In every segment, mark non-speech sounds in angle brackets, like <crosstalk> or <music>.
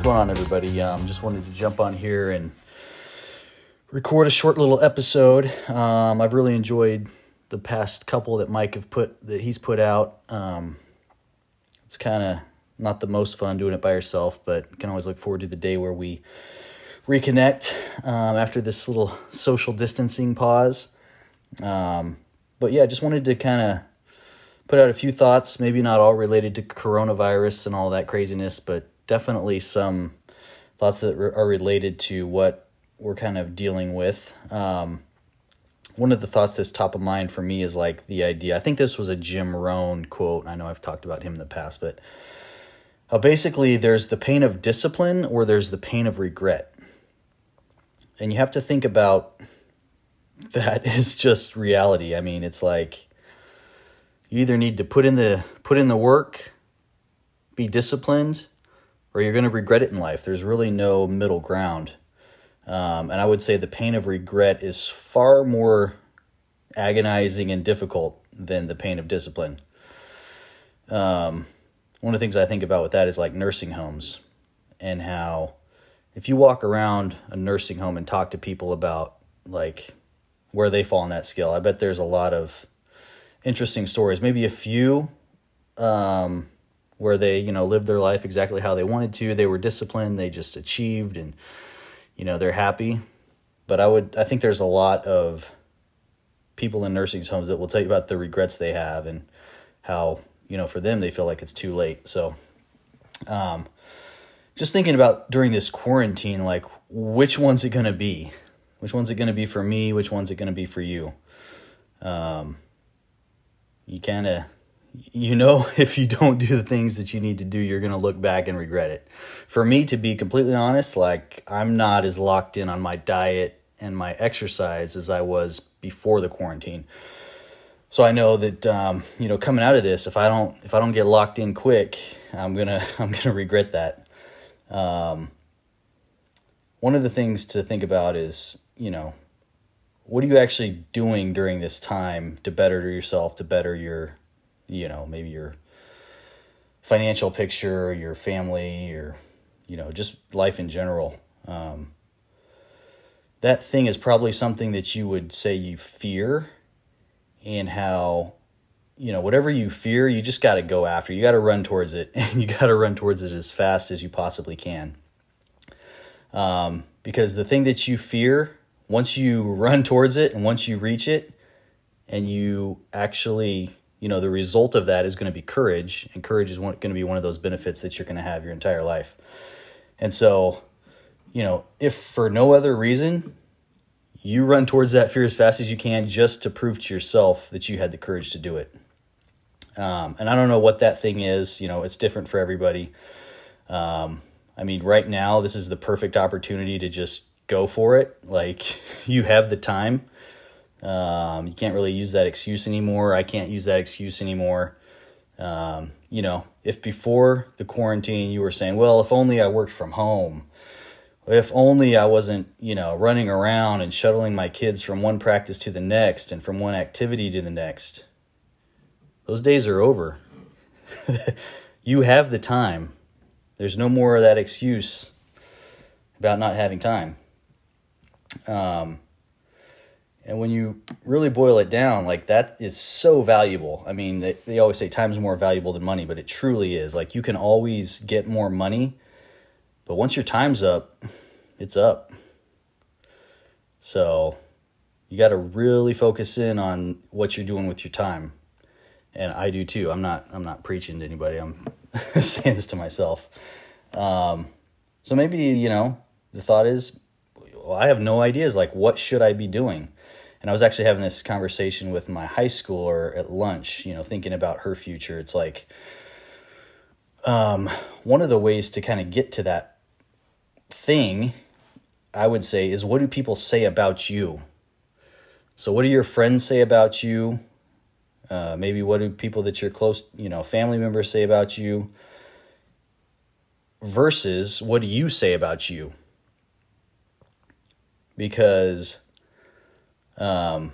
What's going on, everybody? Um, just wanted to jump on here and record a short little episode. Um, I've really enjoyed the past couple that Mike have put that he's put out. Um, it's kind of not the most fun doing it by yourself, but can always look forward to the day where we reconnect um, after this little social distancing pause. Um, but yeah, just wanted to kind of put out a few thoughts, maybe not all related to coronavirus and all that craziness, but definitely some thoughts that are related to what we're kind of dealing with. Um, one of the thoughts that's top of mind for me is like the idea. I think this was a Jim Rohn quote. I know I've talked about him in the past, but uh, basically, there's the pain of discipline or there's the pain of regret, and you have to think about <laughs> that is just reality. I mean, it's like you either need to put in the put in the work, be disciplined, or you're going to regret it in life. There's really no middle ground. Um, and I would say the pain of regret is far more agonizing and difficult than the pain of discipline. Um, one of the things I think about with that is like nursing homes and how if you walk around a nursing home and talk to people about like where they fall on that scale, I bet there's a lot of interesting stories. Maybe a few um, where they you know lived their life exactly how they wanted to. They were disciplined. They just achieved and you know they're happy. But i would i think there's a lot of people in nursing homes that will tell you about the regrets they have and how you know for them they feel like it's too late. So um just thinking about during this quarantine like which one's it going to be? Which one's it going to be for me? Which one's it going to be for you? Um you kind of you know <laughs> if you don't do the things that you need to do you're going to look back and regret it. For me to be completely honest like i'm not as locked in on my diet and my exercise as i was before the quarantine. So i know that um, you know coming out of this if i don't if i don't get locked in quick i'm gonna <laughs> i'm gonna regret that. Um, one of the things to think about is you know what are you actually doing during this time to better yourself to better your you know, maybe your financial picture, your family, or, you know, just life in general. Um, that thing is probably something that you would say you fear and how you know whatever you fear you just got to go after you got to run towards it and <laughs> you got to run towards it as fast as you possibly can um, because the thing that you fear once you run towards it and once you reach it and you actually you know, the result of that is going to be courage, and courage is going to be one of those benefits that you're going to have your entire life. And so, you know, if for no other reason, you run towards that fear as fast as you can just to prove to yourself that you had the courage to do it. Um, and I don't know what that thing is. You know, it's different for everybody. Um, I mean, right now, this is the perfect opportunity to just go for it. Like, <laughs> you have the time. Um, you can't really use that excuse anymore. I can't use that excuse anymore. Um, you know, if before the quarantine you were saying, well, if only I worked from home, if only I wasn't, you know, running around and shuttling my kids from one practice to the next and from one activity to the next, those days are over. <laughs> you have the time. There's no more of that excuse about not having time. Um, and when you really boil it down, like that is so valuable. I mean, they, they always say time is more valuable than money, but it truly is. Like you can always get more money, but once your time's up, it's up. So you got to really focus in on what you're doing with your time. And I do too. I'm not I'm not preaching to anybody. I'm <laughs> saying this to myself. Um, so maybe, you know, the thought is well, I have no ideas like what should I be doing? And I was actually having this conversation with my high schooler at lunch, you know, thinking about her future. It's like um, one of the ways to kind of get to that thing, I would say, is what do people say about you? So, what do your friends say about you? Uh, maybe what do people that you're close, you know, family members say about you? Versus what do you say about you? Because um,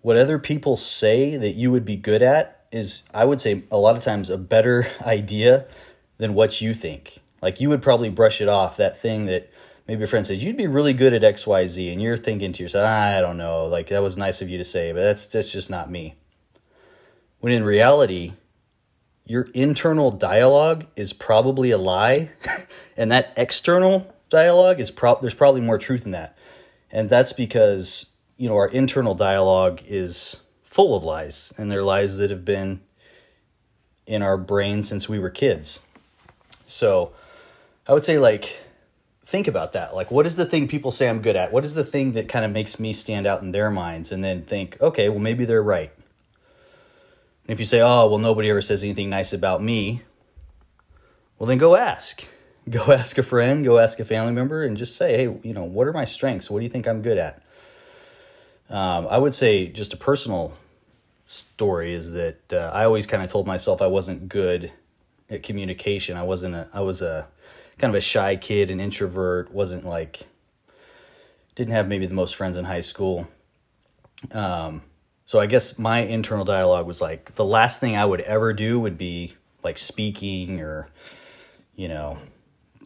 what other people say that you would be good at is, I would say, a lot of times a better <laughs> idea than what you think. Like you would probably brush it off that thing that maybe a friend says you'd be really good at XYZ and you're thinking to yourself, I don't know, like that was nice of you to say, but that's that's just not me. When in reality, your internal dialogue is probably a lie <laughs> and that external dialogue is prob there's probably more truth in that. And that's because, you know, our internal dialogue is full of lies and they're lies that have been in our brain since we were kids. So, I would say like think about that. Like, what is the thing people say I'm good at? What is the thing that kind of makes me stand out in their minds? And then think, okay, well, maybe they're right. And if you say, oh, well, nobody ever says anything nice about me, well, then go ask. Go <laughs> ask a friend, go ask a family member, and just say, hey, you know, what are my strengths? What do you think I'm good at? Um, I would say, just a personal story is that uh, I always kind of told myself I wasn't good at communication. I wasn't a, I was a kind of a shy kid, an introvert, wasn't like, didn't have maybe the most friends in high school. Um, so I guess my internal dialogue was like the last thing I would ever do would be like speaking or, you know,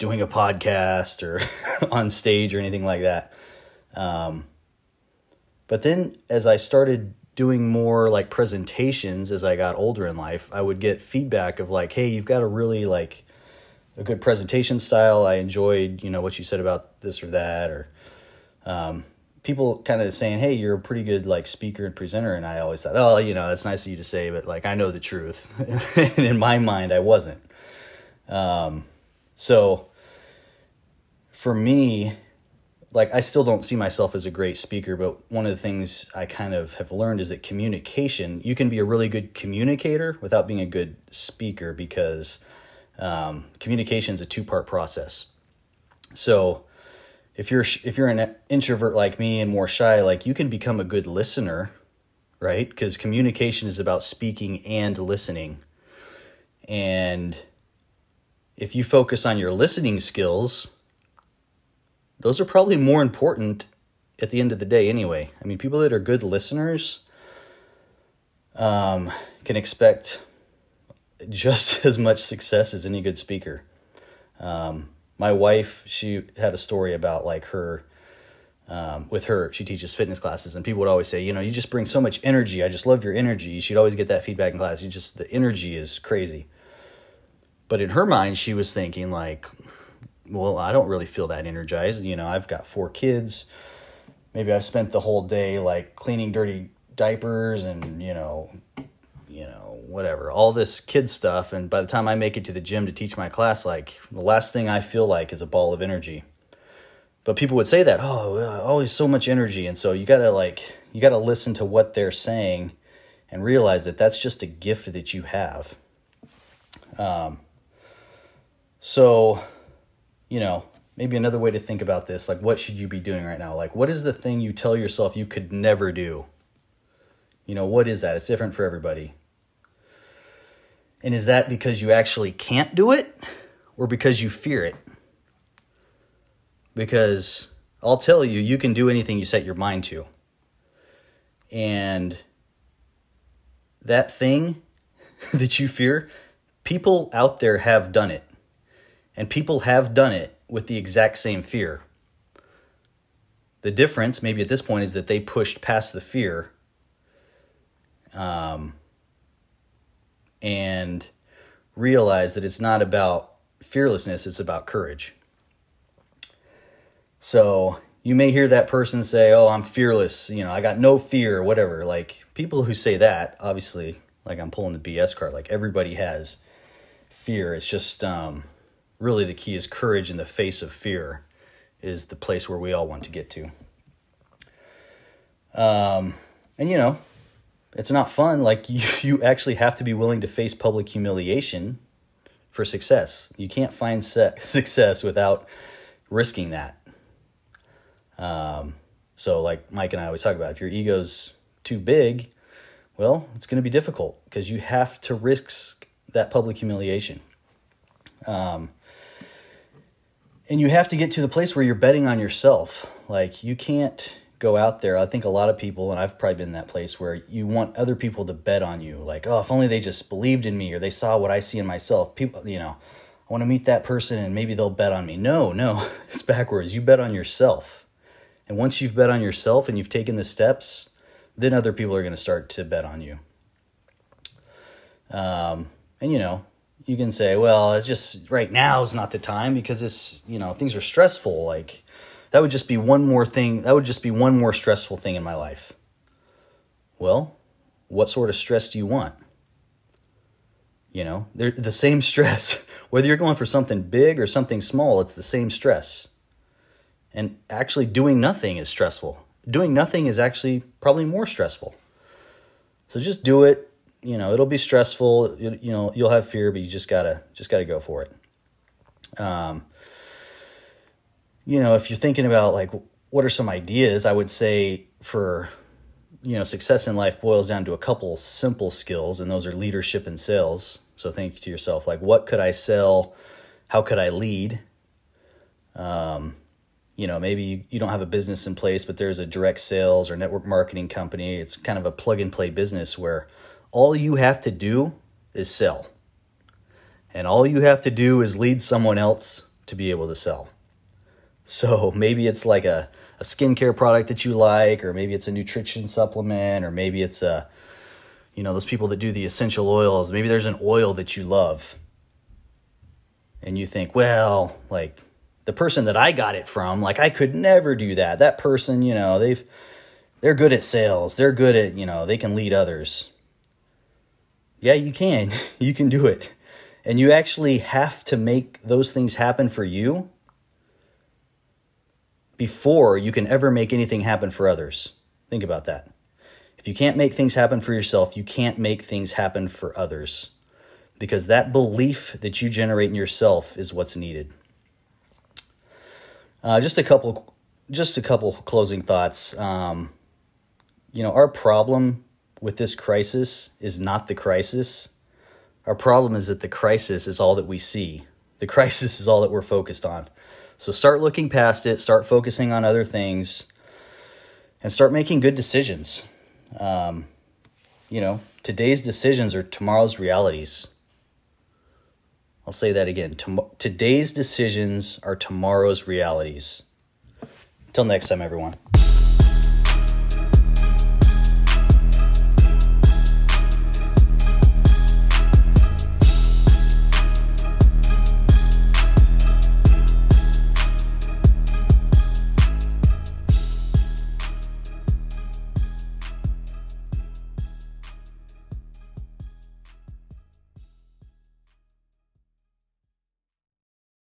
doing a podcast or <laughs> on stage or anything like that. Um, but then as I started doing more like presentations as I got older in life, I would get feedback of like, hey, you've got a really like a good presentation style. I enjoyed, you know, what you said about this or that, or um, people kind of saying, "Hey, you're a pretty good like speaker and presenter," and I always thought, "Oh, you know, that's nice of you to say," but like I know the truth, <laughs> and in my mind, I wasn't. Um, so for me, like I still don't see myself as a great speaker, but one of the things I kind of have learned is that communication, you can be a really good communicator without being a good speaker because um, communication is a two part process. So if you're if you're an introvert like me and more shy, like you can become a good listener, right? Because communication is about speaking and listening. And if you focus on your listening skills, those are probably more important at the end of the day anyway. I mean, people that are good listeners um, can expect just <laughs> as much success as any good speaker. Um, my wife, she had a story about like her, um, with her, she teaches fitness classes, and people would always say, you know, you just bring so much energy. I just love your energy. She'd always get that feedback in class. You just, the energy is crazy. But in her mind, she was thinking, like, well, I don't really feel that energized. You know, I've got four kids. Maybe I've spent the whole day like cleaning dirty diapers and, you know, you know, whatever, all this kid stuff. And by the time I make it to the gym to teach my class, like the last thing I feel like is a ball of energy. But people would say that, oh, always so much energy. And so you got to like, you got to listen to what they're saying and realize that that's just a gift that you have. Um, so, you know, maybe another way to think about this, like what should you be doing right now? Like, what is the thing you tell yourself you could never do? You know, what is that? It's different for everybody. And is that because you actually can't do it or because you fear it? Because I'll tell you, you can do anything you set your mind to. And that thing <laughs> that you fear, people out there have done it. And people have done it with the exact same fear. The difference, maybe at this point, is that they pushed past the fear um, and realize that it's not about fearlessness, it's about courage. So you may hear that person say, Oh, I'm fearless, you know, I got no fear, whatever. Like people who say that, obviously, like I'm pulling the BS card, like everybody has fear. It's just um, really the key is courage in the face of fear, is the place where we all want to get to. Um, and you know, it's not fun. Like <laughs> you, you actually have to be willing to face public humiliation for success. You can't find <laughs> success without risking that. Um, so, like Mike and I always talk about, if your ego's too big, well, it's going to be difficult because you have to risk that public humiliation. Um, and you have to get to the place where you're betting on yourself. Like, you can't go out there, I think a lot of people, and I've probably been in that place where you want other people to bet on you. Like, oh, if only they just believed in me or they saw what I see in myself. People, you know, I want to meet that person and maybe they'll bet on me. No, no, <laughs> it's backwards. You bet on yourself. And once you've bet on yourself and you've taken the steps, then other people are going to start to bet on you. Um, and you know, you can say, well, it's just right now is not the time because it's, you know, things are stressful. Like that would just be one more thing. That would just be one more stressful thing in my life. Well, what sort of stress do you want? You know, they're the same <laughs> stress. Whether you're going for something big or something small, it's the same stress. And actually, doing nothing is stressful. Doing nothing is actually probably more stressful. So just do it. You know, it'll be stressful. You, you know, you'll have fear, but you just gotta just gotta go for it. Um, you know, if you're thinking about like what are some ideas, I would say for you know, success in life boils down to a couple simple skills, and those are leadership and sales. So think to yourself, like, what could I sell? How could I lead? Um, you know, maybe you, you don't have a business in place, but there's a direct sales or network marketing company. It's kind of a plug and play business where all you have to do is sell. And all you have to do is lead someone else to be able to sell. So <laughs> maybe it's like a a skincare product that you like, or maybe it's a nutrition supplement, or maybe it's a, you know, those people that do the essential oils. Maybe there's an oil that you love. And you think, well, like the person that I got it from, like I could never do that. That person, you know, they've, they're good at sales. They're good at, you know, they can lead others. Yeah, you can. <laughs> you can do it. And you actually have to make those things happen for you before you can ever make anything happen for others. Think about that. If you can't make things happen for yourself, you can't make things happen for others because that belief that you generate in yourself is what's needed. Uh, just a couple, just a couple closing thoughts. Um, you know, our problem with this crisis is not the crisis. Our problem is that the crisis is all that we see. The crisis is all that we're focused on. So start looking past it, start focusing on other things, and start making good decisions. Um, you know, today's decisions are tomorrow's realities. I'll say that again. Tom- today's decisions are tomorrow's realities. Until next time, everyone.